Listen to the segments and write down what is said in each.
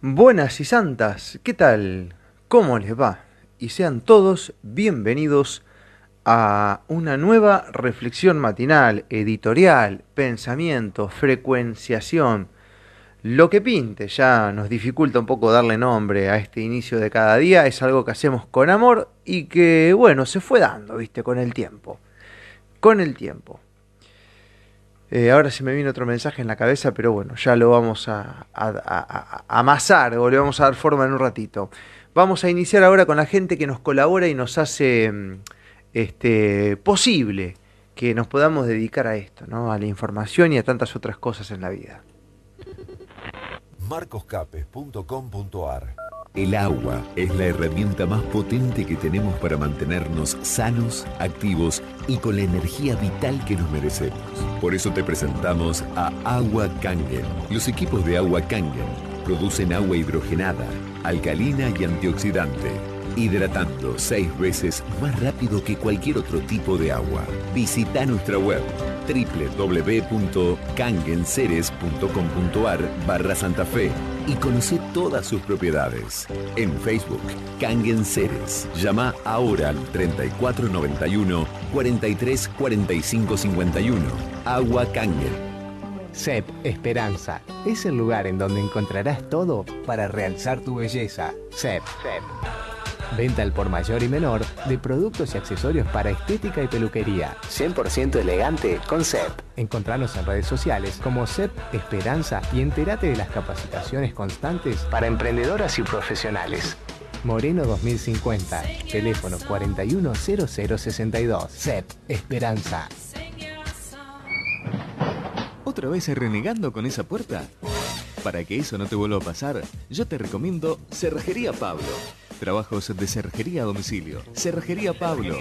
Buenas y santas, ¿qué tal? ¿Cómo les va? Y sean todos bienvenidos a una nueva reflexión matinal, editorial, pensamiento, frecuenciación, lo que pinte. Ya nos dificulta un poco darle nombre a este inicio de cada día, es algo que hacemos con amor y que, bueno, se fue dando, viste, con el tiempo. Con el tiempo. Eh, ahora se me viene otro mensaje en la cabeza, pero bueno, ya lo vamos a, amasar o le vamos a dar forma en un ratito. Vamos a iniciar ahora con la gente que nos colabora y nos hace mm, este, posible que nos podamos dedicar a esto, ¿no? a la información y a tantas otras cosas en la vida. marcoscapes.com.ar El agua es la herramienta más potente que tenemos para mantenernos sanos, activos y con la energía vital que nos merecemos. Por eso te presentamos a Agua Kangen. Los equipos de Agua Kangen producen agua hidrogenada, alcalina y antioxidante hidratando seis veces más rápido que cualquier otro tipo de agua. Visita nuestra web www.kangenceres.com.ar barra Santa Fe y conoce todas sus propiedades. En Facebook, Kangen Ceres. Llama ahora al 3491 43 51. Agua Kangen. CEP Esperanza es el lugar en donde encontrarás todo para realzar tu belleza. CEP. CEP. Venta al por mayor y menor de productos y accesorios para estética y peluquería. 100% elegante con CEP. Encontranos en redes sociales como CEP Esperanza y entérate de las capacitaciones constantes para emprendedoras y profesionales. Moreno 2050, teléfono 410062. CEP Esperanza. ¿Otra vez renegando con esa puerta? Para que eso no te vuelva a pasar, yo te recomiendo Cerrajería Pablo. Trabajos de cerrajería a domicilio. Cerrajería Pablo.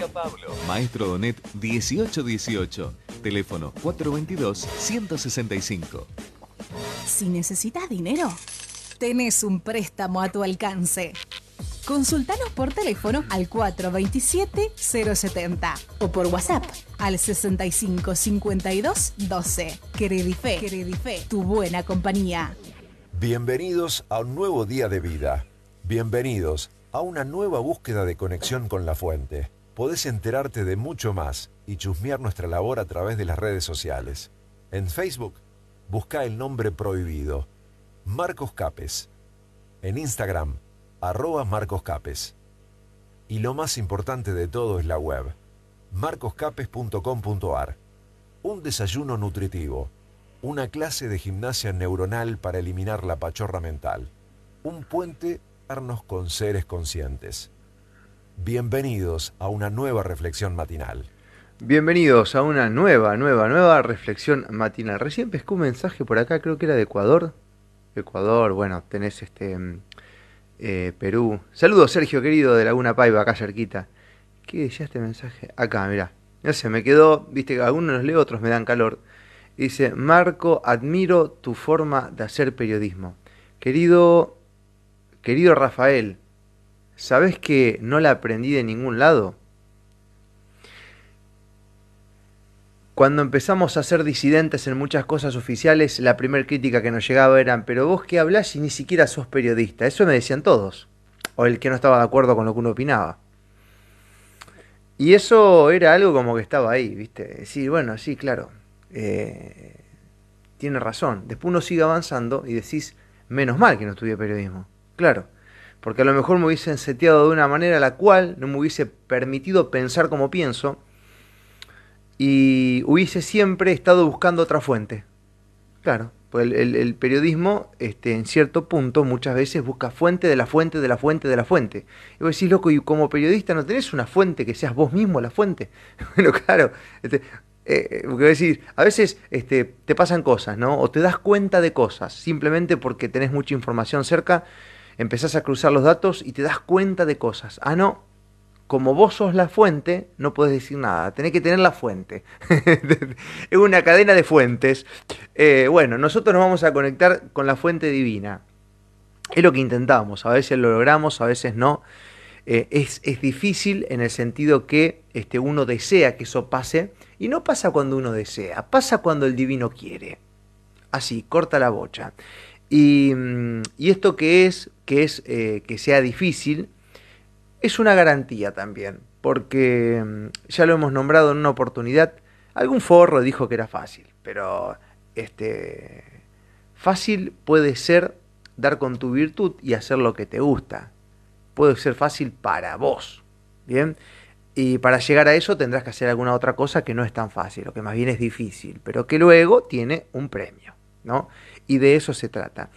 Maestro Donet 1818. Teléfono 422-165. Si necesitas dinero, tenés un préstamo a tu alcance. Consultanos por teléfono al 427-070 o por WhatsApp al 6552 12. Credife, Credife, tu buena compañía. Bienvenidos a un nuevo día de vida. Bienvenidos a una nueva búsqueda de conexión con la fuente. Podés enterarte de mucho más y chusmear nuestra labor a través de las redes sociales. En Facebook, busca el nombre prohibido, Marcos Capes. En Instagram, arroba Marcos Capes. Y lo más importante de todo es la web, marcoscapes.com.ar. Un desayuno nutritivo, una clase de gimnasia neuronal para eliminar la pachorra mental, un puente con seres conscientes. Bienvenidos a una nueva reflexión matinal. Bienvenidos a una nueva, nueva, nueva reflexión matinal. Recién pescó un mensaje por acá, creo que era de Ecuador. Ecuador, bueno, tenés este mm, eh, Perú. Saludos, Sergio querido de Laguna Paiva, acá cerquita. ¿Qué decía este mensaje? Acá, mirá. No sé, me quedó, viste que algunos los leo, otros me dan calor. Dice, Marco, admiro tu forma de hacer periodismo. Querido Querido Rafael, ¿sabes que no la aprendí de ningún lado? Cuando empezamos a ser disidentes en muchas cosas oficiales, la primera crítica que nos llegaba era, pero vos qué hablás y ni siquiera sos periodista. Eso me decían todos. O el que no estaba de acuerdo con lo que uno opinaba. Y eso era algo como que estaba ahí, ¿viste? Sí, bueno, sí, claro. Eh, tiene razón. Después uno sigue avanzando y decís, menos mal que no estudié periodismo. Claro, porque a lo mejor me hubiesen seteado de una manera la cual no me hubiese permitido pensar como pienso y hubiese siempre estado buscando otra fuente. Claro, pues el, periodismo este, en cierto punto muchas veces busca fuente de la fuente de la fuente de la fuente. Y vos decís, loco, y como periodista no tenés una fuente que seas vos mismo la fuente. bueno, claro, este, eh, porque decir, a veces este, te pasan cosas, ¿no? O te das cuenta de cosas simplemente porque tenés mucha información cerca empezás a cruzar los datos y te das cuenta de cosas. Ah, no, como vos sos la fuente, no puedes decir nada, tenés que tener la fuente. es una cadena de fuentes. Eh, bueno, nosotros nos vamos a conectar con la fuente divina. Es lo que intentamos, a veces lo logramos, a veces no. Eh, es, es, difícil en el sentido que este, uno desea que eso pase, y no pasa cuando uno desea, pasa cuando el divino quiere. Así, corta la bocha. Y, mm, y esto que es, eh, que sea difícil, es una garantía también, porque mm, ya lo hemos nombrado en una oportunidad, algún forro dijo que era fácil, pero este, fácil puede ser dar con tu virtud y hacer lo que te gusta. Puede ser fácil para vos, ¿bien? Y para llegar a eso tendrás que hacer alguna otra cosa que no es tan fácil, lo que más bien es difícil, pero que luego tiene un premio, ¿no? Y de eso se trata.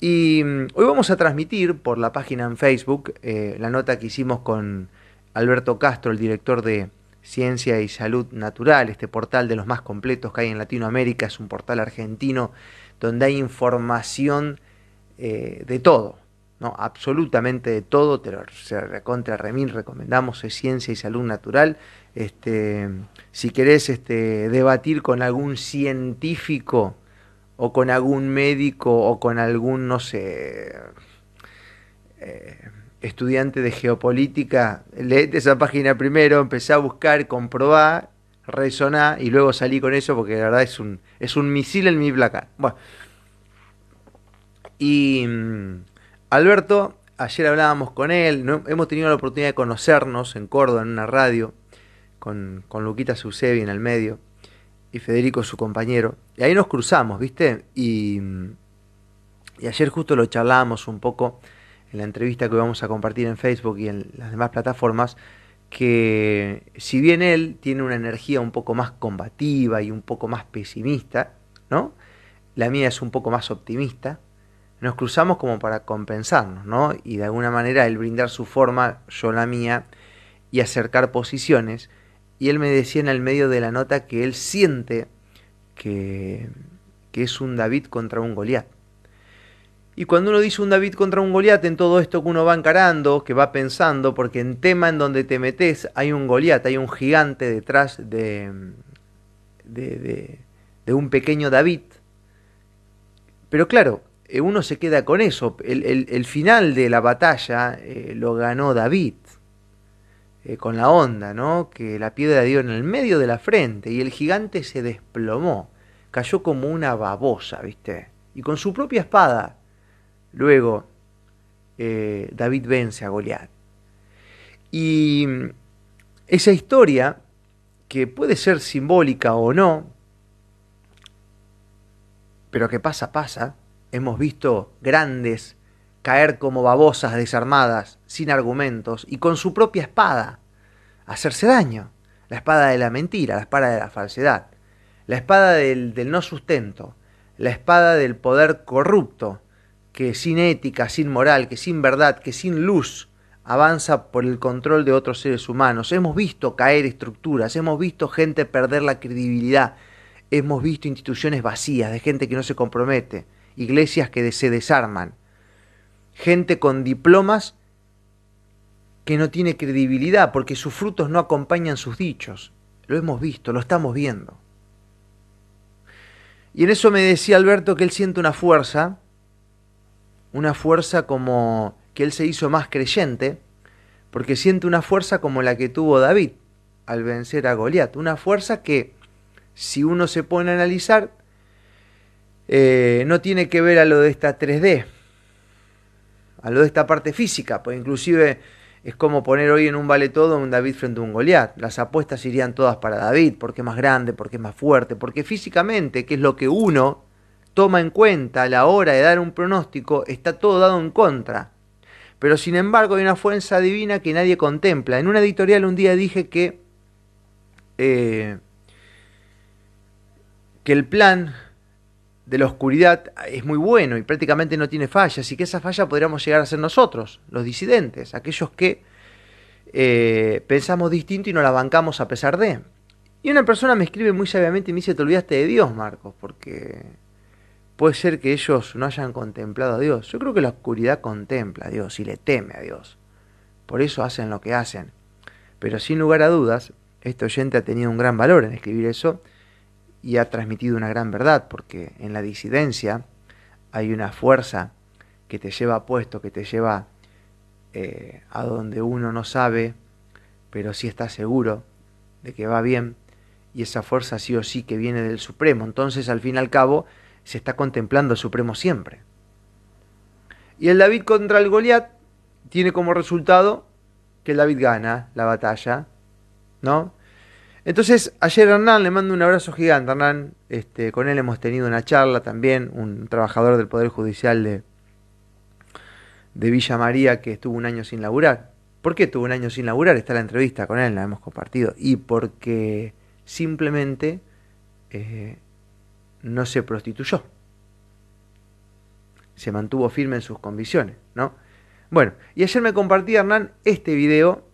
Y mm, hoy vamos a transmitir por la página en Facebook eh, la nota que hicimos con Alberto Castro, el director de Ciencia y Salud Natural, este portal de los más completos que hay en Latinoamérica, es un portal argentino donde hay información eh, de todo, ¿no? absolutamente de todo, te lo contra Remil recomendamos, es Ciencia y Salud Natural. Este, si querés este, debatir con algún científico o con algún médico o con algún, no sé, eh, estudiante de geopolítica, leete esa página primero, empecé a buscar, comprobar, resonar y luego salí con eso porque la verdad es un, es un misil en mi placar. Bueno. Y mm, Alberto, ayer hablábamos con él, ¿no? hemos tenido la oportunidad de conocernos en Córdoba, en una radio, con, con Luquita Susevi en el medio, y Federico su compañero. Y ahí nos cruzamos, ¿viste? Y, y ayer justo lo charlábamos un poco en la entrevista que vamos a compartir en Facebook y en las demás plataformas, que si bien él tiene una energía un poco más combativa y un poco más pesimista, ¿no? La mía es un poco más optimista, nos cruzamos como para compensarnos, ¿no? Y de alguna manera él brindar su forma, yo la mía, y acercar posiciones. Y él me decía en el medio de la nota que él siente que, que es un David contra un Goliat. Y cuando uno dice un David contra un Goliat, en todo esto que uno va encarando, que va pensando, porque en tema en donde te metes hay un Goliat, hay un gigante detrás de, de, de un pequeño David. Pero claro, eh, uno se queda con eso. El, final de la batalla eh, lo ganó David, eh, con la onda, ¿no? Que la piedra dio en el medio de la frente y el gigante se desplomó, cayó como una babosa, ¿viste? Y con su propia espada, luego David vence a Goliat. Y esa historia, que puede ser simbólica o no, pero que pasa, pasa, hemos visto grandes caer como babosas desarmadas, sin argumentos, y con su propia espada hacerse daño. La espada de la mentira, la espada de la falsedad, la espada del, no sustento, la espada del poder corrupto, que sin ética, sin moral, que sin verdad, que sin luz, avanza por el control de otros seres humanos. Hemos visto caer estructuras, hemos visto gente perder la credibilidad, hemos visto instituciones vacías, de gente que no se compromete, iglesias que se desarman, gente con diplomas que no tiene credibilidad porque sus frutos no acompañan sus dichos. Lo hemos visto, lo estamos viendo. Y en eso me decía Alberto que él siente una fuerza, una fuerza como que él se hizo más creyente, porque siente una fuerza como la que tuvo David al vencer a Goliat, una fuerza que si uno se pone a analizar eh, no tiene que ver a lo de esta 3D, a lo de esta parte física, pues inclusive es como poner hoy en un vale todo un David frente a un Goliat. Las apuestas irían todas para David, porque es más grande, porque es más fuerte, porque físicamente, que es lo que uno toma en cuenta a la hora de dar un pronóstico, está todo dado en contra. Pero sin embargo hay una fuerza divina que nadie contempla. En una editorial un día dije que, eh, que el plan de la oscuridad es muy bueno y prácticamente no tiene fallas y que esa falla podríamos llegar a ser nosotros, los disidentes, aquellos que eh, pensamos distinto y no la bancamos a pesar de. Y una persona me escribe muy sabiamente y me dice, te olvidaste de Dios, Marcos, porque puede ser que ellos no hayan contemplado a Dios. Yo creo que la oscuridad contempla a Dios y le teme a Dios. Por eso hacen lo que hacen. Pero sin lugar a dudas, este oyente ha tenido un gran valor en escribir eso y ha transmitido una gran verdad, porque en la disidencia hay una fuerza que te lleva puesto, que te lleva eh, a donde uno no sabe, pero sí está seguro de que va bien, y esa fuerza sí o sí que viene del Supremo. Entonces, al fin y al cabo, se está contemplando al Supremo siempre. Y el David contra el Goliat tiene como resultado que el David gana la batalla, ¿no? Entonces, ayer Hernán le mando un abrazo gigante. Hernán, este, con él hemos tenido una charla también, un trabajador del Poder Judicial de, de Villa María que estuvo un año sin laburar. ¿Por qué estuvo un año sin laburar? Está la entrevista con él, la hemos compartido. Y porque simplemente eh, no se prostituyó. Se mantuvo firme en sus convicciones, ¿no? Bueno, y ayer me compartí, Hernán, este video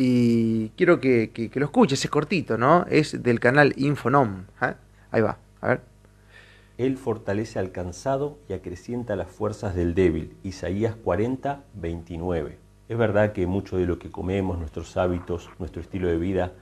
y quiero que, lo escuches, es cortito, ¿no? Es del canal Infonom. ¿eh? Ahí va, a ver. Él fortalece al cansado y acrecienta las fuerzas del débil. Isaías 40, 29. Es verdad que mucho de lo que comemos, nuestros hábitos, nuestro estilo de vida,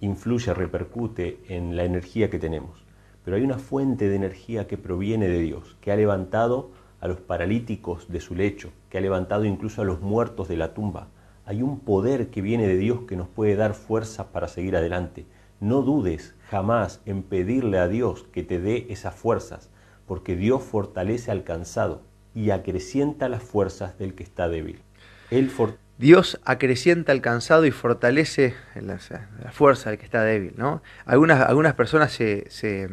influye, repercute en la energía que tenemos. Pero hay una fuente de energía que proviene de Dios, que ha levantado a los paralíticos de su lecho, que ha levantado incluso a los muertos de la tumba, hay un poder que viene de Dios que nos puede dar fuerza para seguir adelante. No dudes jamás en pedirle a Dios que te dé esas fuerzas, porque Dios fortalece al cansado y acrecienta las fuerzas del que está débil. Dios acrecienta al cansado y fortalece la, fuerza del que está débil. ¿no? Algunas, algunas personas se, se,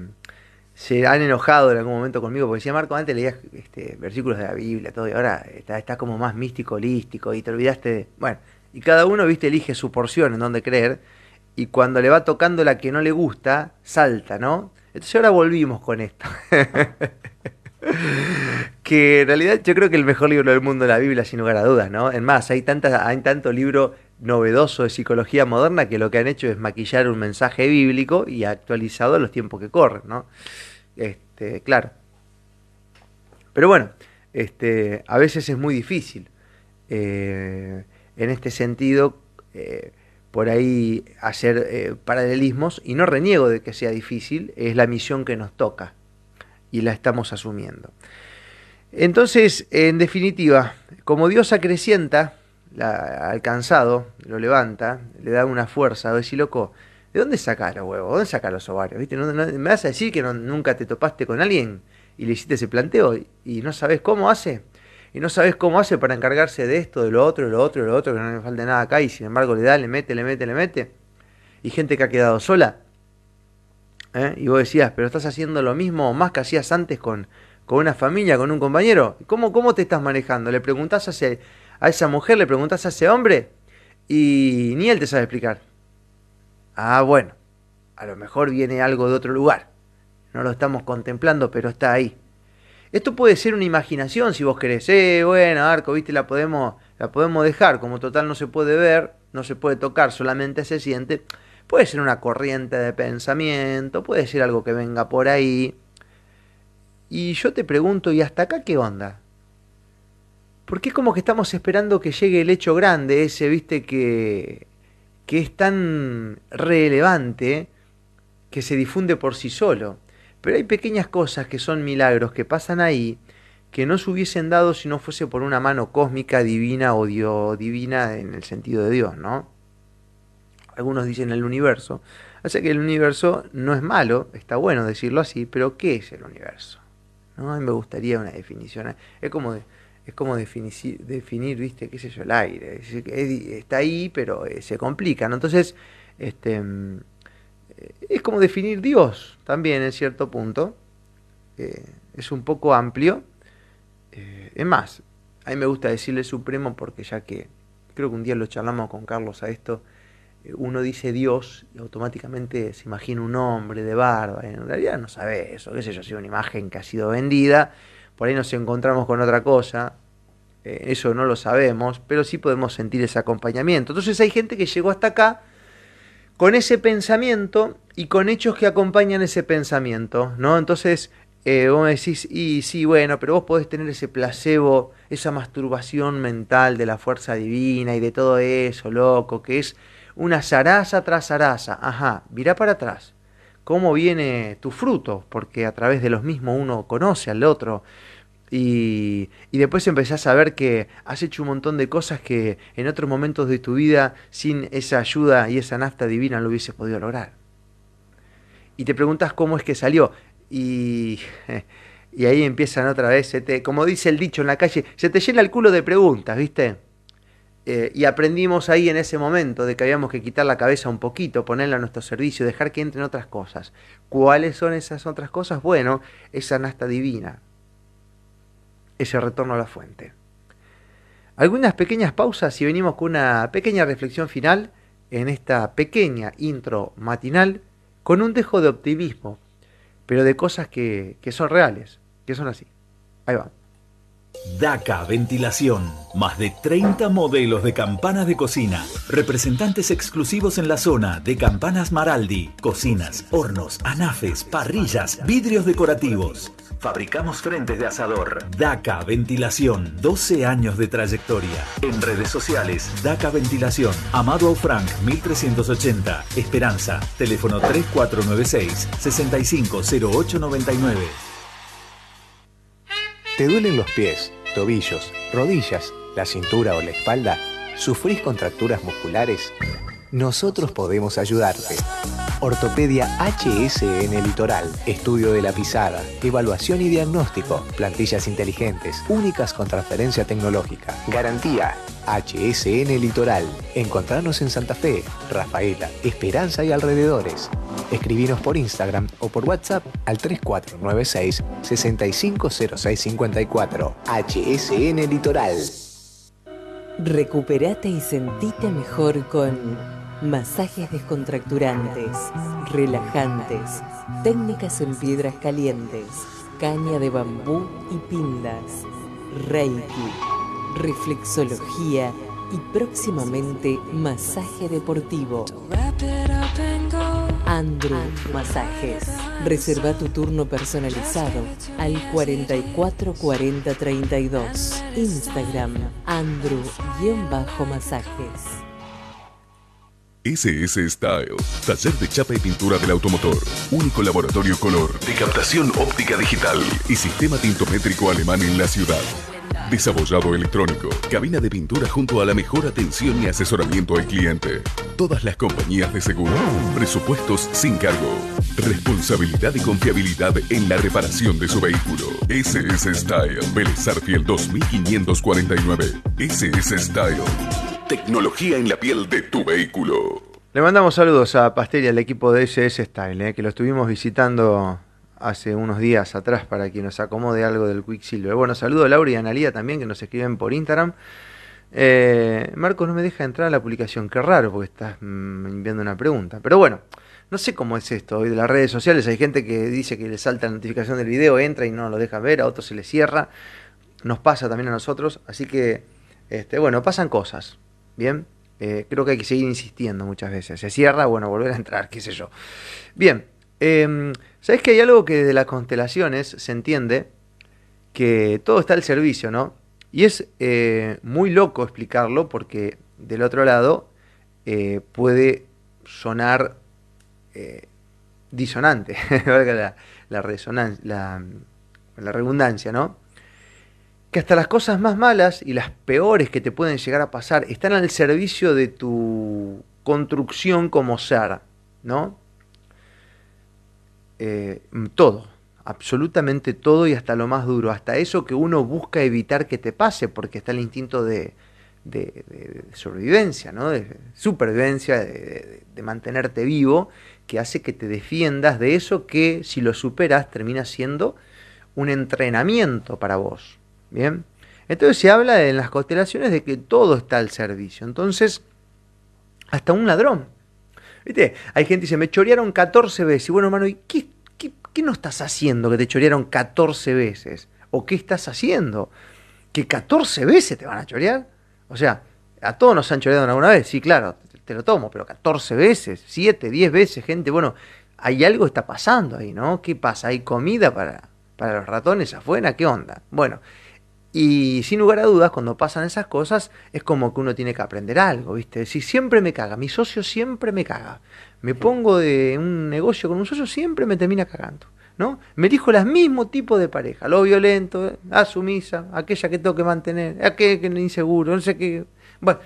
han enojado en algún momento conmigo porque decía, Marco, antes leías este, versículos de la Biblia, todo, y ahora está, está como más místico, holístico, y te olvidaste de... Bueno, y cada uno, viste, elige su porción en donde creer, y cuando le va tocando la que no le gusta, salta, ¿no? Entonces ahora volvimos con esto. que en realidad yo creo que el mejor libro del mundo es la Biblia, sin lugar a dudas, ¿no? En más, hay, tanta, hay tanto libro novedoso de psicología moderna que lo que han hecho es maquillar un mensaje bíblico y actualizado a los tiempos que corren, ¿no? Este, claro. Pero bueno, este, a veces es muy difícil. Eh, en este sentido, eh, por ahí hacer eh, paralelismos, y no reniego de que sea difícil, es la misión que nos toca y la estamos asumiendo. Entonces, en definitiva, como Dios acrecienta al cansado, lo levanta, le da una fuerza, a decir, loco, ¿de dónde saca los huevos? ¿Dónde saca los ovarios? ¿Viste? ¿Me vas a decir que nunca te topaste con alguien y le hiciste ese planteo y no sabes cómo hace? y no sabes cómo hace para encargarse de esto, de lo otro, de lo otro, de lo otro, que no le falte nada acá y sin embargo le da, le mete, le mete, le mete. Y gente que ha quedado sola. ¿eh? Y vos decías, pero estás haciendo lo mismo o más que hacías antes con, con una familia, con un compañero. ¿Cómo, ¿Cómo te estás manejando? Le preguntás a, a esa mujer, le preguntás a ese hombre y ni él te sabe explicar. Ah, bueno, a lo mejor viene algo de otro lugar. No lo estamos contemplando, pero está ahí. Esto puede ser una imaginación si vos querés. Eh, bueno, Arco, viste, la podemos, la podemos dejar. Como total no se puede ver, no se puede tocar, solamente se siente. Puede ser una corriente de pensamiento, puede ser algo que venga por ahí. Y yo te pregunto, ¿y hasta acá qué onda? Porque es como que estamos esperando que llegue el hecho grande, ese, viste, que, que es tan relevante que se difunde por sí solo. Pero hay pequeñas cosas que son milagros que pasan ahí que no se hubiesen dado si no fuese por una mano cósmica, divina o dio, divina en el sentido de Dios, ¿no? Algunos dicen el universo. Así que el universo no es malo, está bueno decirlo así, pero ¿qué es el universo? ¿No? A mí me gustaría una definición. Es como, es como definir, definir, viste, qué sé yo, el aire. Está ahí, pero eh, se complica, ¿no? Entonces, este es como definir Dios también en cierto punto. Es un poco amplio. Eh, es más, a mí me gusta decirle supremo porque ya que creo que un día lo charlamos con Carlos a esto, eh, uno dice Dios y automáticamente se imagina un hombre de barba. En realidad no sabe eso, qué sé yo, ha sido una imagen que ha sido vendida. Por ahí nos encontramos con otra cosa. eso no lo sabemos, pero sí podemos sentir ese acompañamiento. Entonces hay gente que llegó hasta acá con ese pensamiento y con hechos que acompañan ese pensamiento, ¿no? Entonces, eh, vos me decís, y sí, bueno, pero vos podés tener ese placebo, esa masturbación mental de la fuerza divina y de todo eso, loco, que es una zaraza tras zaraza. Ajá, mirá para atrás. ¿Cómo viene tu fruto? Porque a través de los mismos uno conoce al otro. Y, después empezás a ver que has hecho un montón de cosas que en otros momentos de tu vida sin esa ayuda y esa nafta divina no hubieses podido lograr. Y te preguntas cómo es que salió. Y, Y ahí empiezan otra vez, te, como dice el dicho en la calle, se te llena el culo de preguntas, ¿viste? Eh, y aprendimos ahí en ese momento de que habíamos que quitar la cabeza un poquito, ponerla a nuestro servicio, dejar que entren otras cosas. ¿Cuáles son esas otras cosas? Bueno, esa nasta divina, ese retorno a la fuente. Algunas pequeñas pausas y venimos con una pequeña reflexión final en esta pequeña intro matinal con un dejo de optimismo, pero de cosas que, que son reales, que son así. Ahí va. DACA Ventilación. Más de 30 modelos de campanas de cocina. Representantes exclusivos en la zona de Campanas Maraldi. Cocinas, hornos, anafes, parrillas, vidrios decorativos. Fabricamos frentes de asador. DACA Ventilación. 12 años de trayectoria. En redes sociales, DACA Ventilación. Amado Frank 1380. Esperanza. Teléfono 3496 650899. ¿Te duelen los pies, tobillos, rodillas, la cintura o la espalda? ¿Sufrís contracturas musculares? Nosotros podemos ayudarte. Ortopedia HSN Litoral, estudio de la pisada, evaluación y diagnóstico, plantillas inteligentes, únicas con transferencia tecnológica. Garantía HSN Litoral. Encontrarnos en Santa Fe, Rafaela, Esperanza y alrededores. Escribinos por Instagram o por WhatsApp al 3496 650654. HSN Litoral. Recuperate y sentite mejor con masajes descontracturantes, relajantes, técnicas en piedras calientes, caña de bambú y pindas, reiki, reflexología y próximamente masaje deportivo. Andrew Masajes. Reserva tu turno personalizado al 444032. Instagram Andrew-Masajes. SS Style, taller de chapa y pintura del automotor, único laboratorio color de captación óptica digital y sistema tintométrico alemán en la ciudad. Desabollado electrónico, cabina de pintura junto a la mejor atención y asesoramiento al cliente. Todas las compañías de seguro, presupuestos sin cargo, responsabilidad y confiabilidad en la reparación de su vehículo. SS Style, Vélez Fiel 2549. SS Style. Tecnología en la piel de tu vehículo. Le mandamos saludos a Pastel y al equipo de SS Style, eh, que lo estuvimos visitando hace unos días atrás para que nos acomode algo del Quicksilver. Bueno, saludo a Laura y a Analia también, que nos escriben por Instagram. Eh, Marcos no me deja entrar a la publicación, qué raro, porque estás mm, enviando una pregunta. Pero bueno, no sé cómo es esto. Hoy de las redes sociales hay gente que dice que le salta la notificación del video, entra y no lo deja ver, a otros se le cierra. Nos pasa también a nosotros, así que, este, bueno, pasan cosas. Bien, eh, creo que hay que seguir insistiendo muchas veces. Se cierra, bueno, volver a entrar, qué sé yo. Bien, eh, ¿sabes que hay algo que de las constelaciones se entiende? Que todo está al servicio, ¿no? Y es eh, muy loco explicarlo porque del otro lado eh, puede sonar disonante, la, la, resonancia, la redundancia, ¿no? Que hasta las cosas más malas y las peores que te pueden llegar a pasar están al servicio de tu construcción como ser, ¿no? Eh, todo, absolutamente todo y hasta lo más duro, hasta eso que uno busca evitar que te pase, porque está el instinto de, sobrevivencia, ¿no? de supervivencia, de, mantenerte vivo, que hace que te defiendas de eso que si lo superas termina siendo un entrenamiento para vos. Bien. Entonces se habla en las constelaciones de que todo está al servicio. Entonces, hasta un ladrón. ¿Viste? Hay gente que dice, me chorearon 14 veces. Y bueno, hermano, ¿y qué, qué, no estás haciendo que te chorearon 14 veces? ¿O qué estás haciendo? ¿Que 14 veces te van a chorear? O sea, a todos nos han choreado alguna vez. Sí, claro, te lo tomo, pero 14 veces, 7, 10 veces, gente. Bueno, hay algo está pasando ahí, ¿no? ¿Qué pasa? ¿Hay comida para, para los ratones afuera? ¿Qué onda? Bueno, y sin lugar a dudas, cuando pasan esas cosas, es como que uno tiene que aprender algo, ¿viste? Si siempre me caga, mi socio siempre me caga. Me pongo de un negocio con un socio, siempre me termina cagando, ¿no? Me elijo el mismo tipo de pareja, lo violento, a sumisa, aquella que tengo que mantener, aquel que es inseguro, no sé qué. Bueno,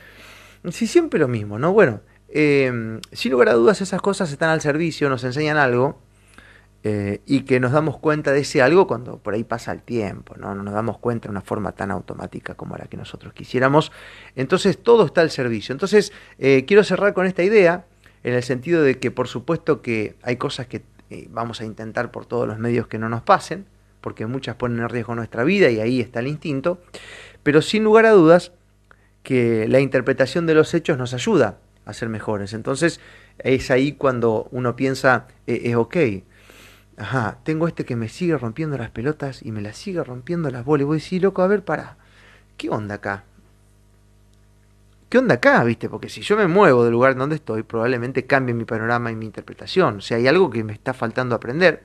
si siempre lo mismo, ¿no? Bueno, eh, sin lugar a dudas, esas cosas están al servicio, nos enseñan algo. Eh, y que nos damos cuenta de ese algo cuando por ahí pasa el tiempo, ¿no? no nos damos cuenta de una forma tan automática como la que nosotros quisiéramos. Entonces todo está al servicio. Entonces eh, quiero cerrar con esta idea, en el sentido de que por supuesto que hay cosas que eh, vamos a intentar por todos los medios que no nos pasen, porque muchas ponen en riesgo nuestra vida y ahí está el instinto, pero sin lugar a dudas que la interpretación de los hechos nos ayuda a ser mejores. Entonces es ahí cuando uno piensa, es ok, Ajá, tengo este que me sigue rompiendo las pelotas y me las sigue rompiendo las bolas. Y voy a decir, loco, a ver, para. ¿Qué onda acá? ¿Qué onda acá, viste? Porque si yo me muevo del lugar donde estoy, probablemente cambie mi panorama y mi interpretación. O sea, hay algo que me está faltando aprender.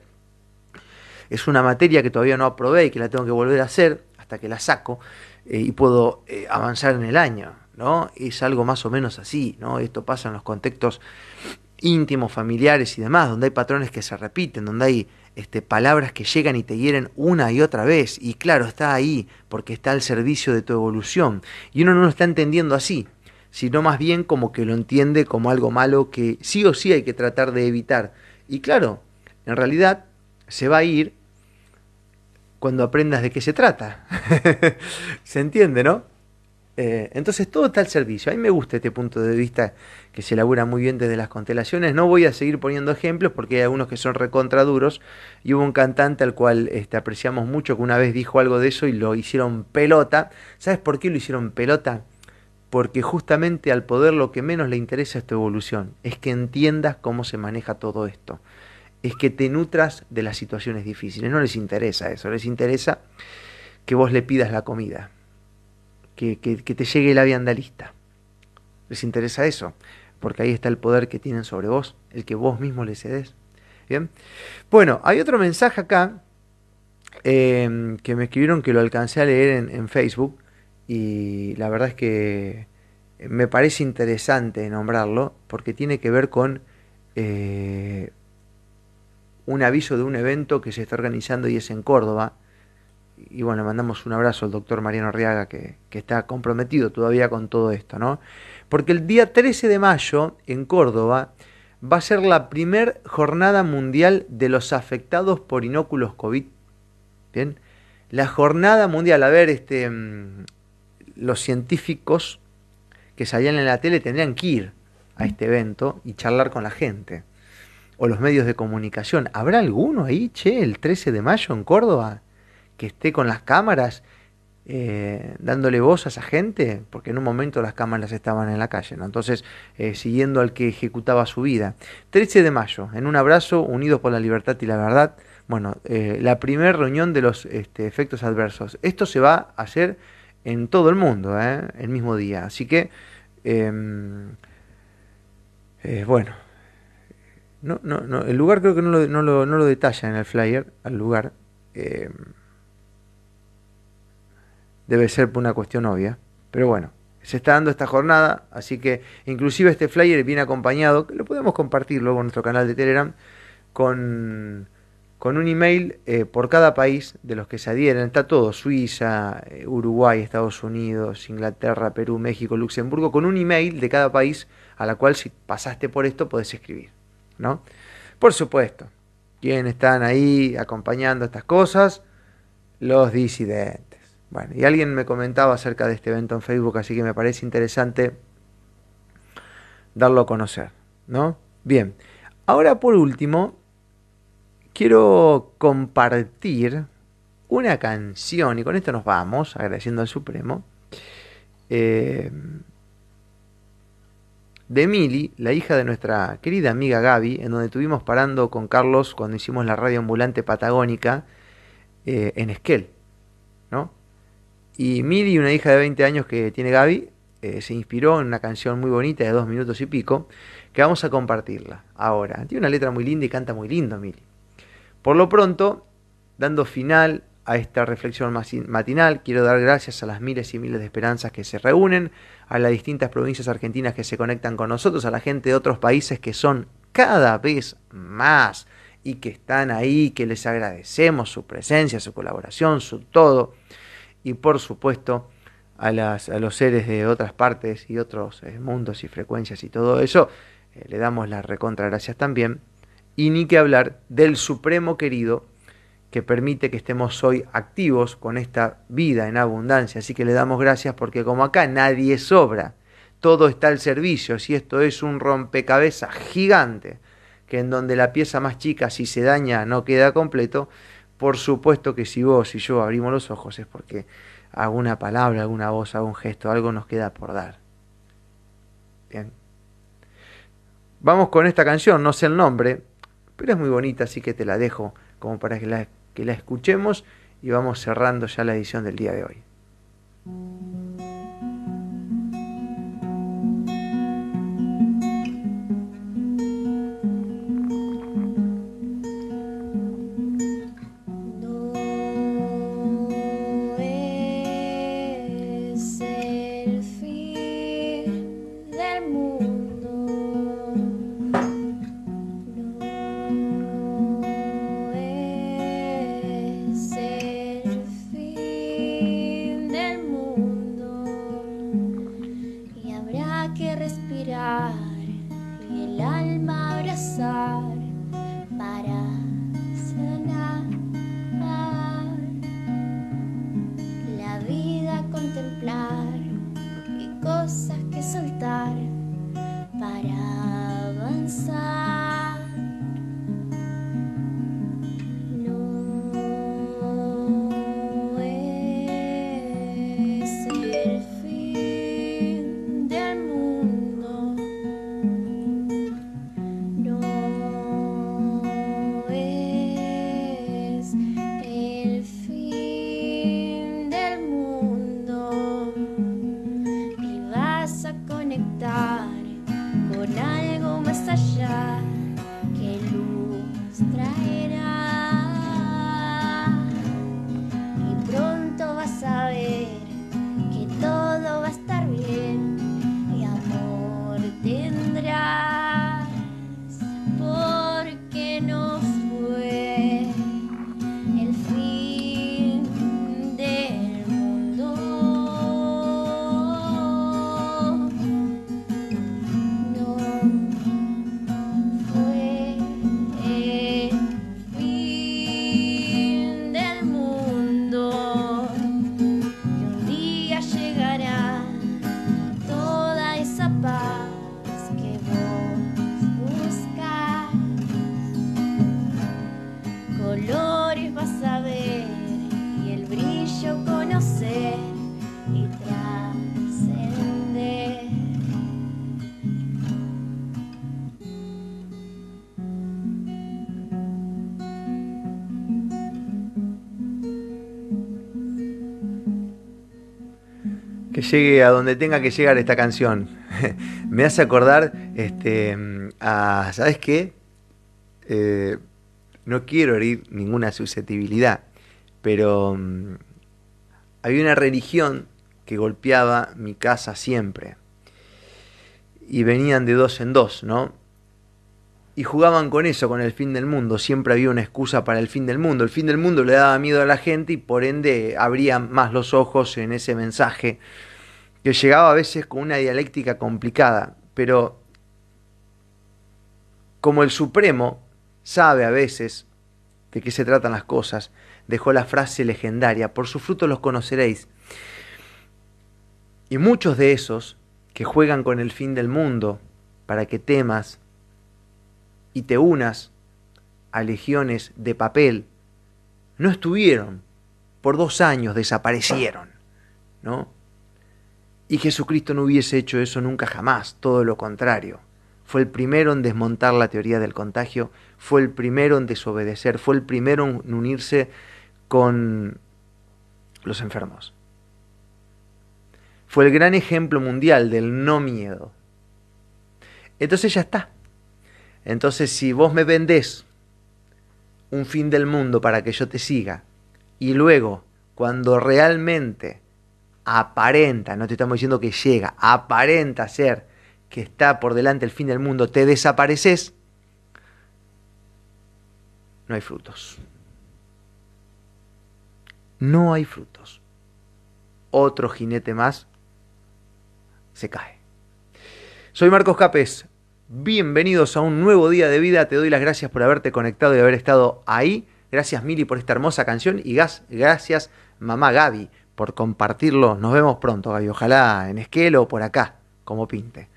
Es una materia que todavía no aprobé y que la tengo que volver a hacer hasta que la saco eh, y puedo eh, avanzar en el año, ¿no? Es algo más o menos así, ¿no? Esto pasa en los contextos íntimos, familiares y demás, donde hay patrones que se repiten, donde hay este, palabras que llegan y te hieren una y otra vez. Y claro, está ahí porque está al servicio de tu evolución. Y uno no lo está entendiendo así, sino más bien como que lo entiende como algo malo que sí o sí hay que tratar de evitar. Y claro, en realidad se va a ir cuando aprendas de qué se trata. ¿Se entiende, no? Eh, entonces todo está al servicio. A mí me gusta este punto de vista que se elabora muy bien desde las constelaciones. No voy a seguir poniendo ejemplos porque hay algunos que son recontra duros. Y hubo un cantante al cual este, apreciamos mucho que una vez dijo algo de eso y lo hicieron pelota. ¿Sabes por qué lo hicieron pelota? Porque justamente al poder lo que menos le interesa es tu evolución. Es que entiendas cómo se maneja todo esto. Es que te nutras de las situaciones difíciles. No les interesa eso. Les interesa que vos le pidas la comida que, te llegue la viandalista. ¿Les interesa eso? Porque ahí está el poder que tienen sobre vos, el que vos mismo les cedes. Bien. Bueno, hay otro mensaje acá em, que me escribieron que lo alcancé a leer en, Facebook y la verdad es que me parece interesante nombrarlo porque tiene que ver con eh, un aviso de un evento que se está organizando y es en Córdoba y bueno, mandamos un abrazo al doctor Mariano Arriaga que, está comprometido todavía con todo esto, ¿no? Porque el día 13 de mayo en Córdoba va a ser la primer jornada mundial de los afectados por inóculos COVID. Bien, la jornada mundial, a ver, este, mm, los científicos que salían en la tele tendrían que ir a este evento y charlar con la gente. O los medios de comunicación. ¿Habrá alguno ahí, che, el 13 de mayo en Córdoba? Que esté con las cámaras eh, dándole voz a esa gente, porque en un momento las cámaras estaban en la calle, ¿no? entonces eh, siguiendo al que ejecutaba su vida. 13 de mayo, en un abrazo, unidos por la libertad y la verdad, bueno, eh, la primera reunión de los este, efectos adversos. Esto se va a hacer en todo el mundo, el mismo día, así que, em, bueno, no, no, no, el lugar creo que no lo, no, lo, no lo detalla en el flyer, al lugar. Debe ser por una cuestión obvia. Pero bueno, se está dando esta jornada, así que inclusive este flyer viene acompañado, que lo podemos compartir luego en nuestro canal de Telegram, con, con un email eh, por cada país de los que se adhieren. Está todo, Suiza, eh, Uruguay, Estados Unidos, Inglaterra, Perú, México, Luxemburgo, con un email de cada país a la cual si pasaste por esto podés escribir. ¿no? Por supuesto, quienes están ahí acompañando estas cosas? Los disidentes. Bueno, y alguien me comentaba acerca de este evento en Facebook, así que me parece interesante darlo a conocer, ¿no? Bien, ahora por último, quiero compartir una canción, y con esto nos vamos, agradeciendo al Supremo, eh, de Mili, la hija de nuestra querida amiga Gaby, en donde estuvimos parando con Carlos cuando hicimos la radio ambulante patagónica eh, en Esquel. Y Mili, una hija de 20 años que tiene Gaby, eh, se inspiró en una canción muy bonita de dos minutos y pico, que vamos a compartirla ahora. Tiene una letra muy linda y canta muy lindo Mili. Por lo pronto, dando final a esta reflexión matinal, quiero dar gracias a las miles y miles de esperanzas que se reúnen, a las distintas provincias argentinas que se conectan con nosotros, a la gente de otros países que son cada vez más y que están ahí, que les agradecemos su presencia, su colaboración, su todo y por supuesto a, las, a los seres de otras partes y otros eh, mundos y frecuencias y todo eso, eh, le damos las recontra gracias también Y ni que hablar del Supremo querido que permite que estemos hoy activos con esta vida en abundancia. Así que le damos gracias porque como acá nadie sobra, todo está al servicio. Si esto es un rompecabezas gigante, que en donde la pieza más chica si se daña no queda completo, por supuesto que si vos y yo abrimos los ojos es porque alguna palabra, alguna voz, algún gesto, algo nos queda por dar. Bien. Vamos con esta canción, no sé el nombre, pero es muy bonita, así que te la dejo como para que la que la escuchemos y vamos cerrando ya la edición del día de hoy. Llegue a donde tenga que llegar esta canción. Me hace acordar este, a, ¿sabes qué? Eh, no quiero herir ninguna susceptibilidad, pero mm, había una religión que golpeaba mi casa siempre. Y venían de dos en dos, ¿no? y jugaban con eso, con el fin del mundo. Siempre había una excusa para el fin del mundo. El fin del mundo le daba miedo a la gente y por ende abrían más los ojos en ese mensaje que llegaba a veces con una dialéctica complicada, pero como el Supremo sabe a veces de qué se tratan las cosas, dejó la frase legendaria, por sus frutos los conoceréis. Y muchos de esos que juegan con el fin del mundo para que temas y te unas a legiones de papel, no estuvieron, por dos años desaparecieron, ¿no? Y Jesucristo no hubiese hecho eso nunca jamás, todo lo contrario. Fue el primero en desmontar la teoría del contagio, fue el primero en desobedecer, fue el primero en unirse con los enfermos. Fue el gran ejemplo mundial del no miedo. Entonces ya está. Entonces si vos me vendés un fin del mundo para que yo te siga, y luego, cuando realmente aparenta, no te estamos diciendo que llega, aparenta ser que está por delante el fin del mundo, te desapareces, no hay frutos. No hay frutos. Otro jinete más se cae. Soy Marcos Capes. bienvenidos a un nuevo día de vida. Te doy las gracias por haberte conectado y haber estado ahí. Gracias Mili por esta hermosa canción y gracias mamá Gaby por compartirlo. Nos vemos pronto, Gaby. Ojalá en Esquelo o por acá, como pinte.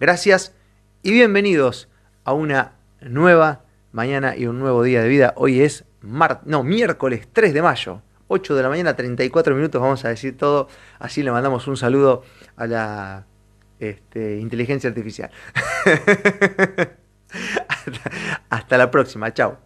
Gracias y bienvenidos a una nueva mañana y un nuevo día de vida. Hoy es no, miércoles 3 de mayo, 8 de la mañana, 34 minutos, vamos a decir todo. Así le mandamos un saludo a la este, inteligencia artificial. hasta la próxima, chao.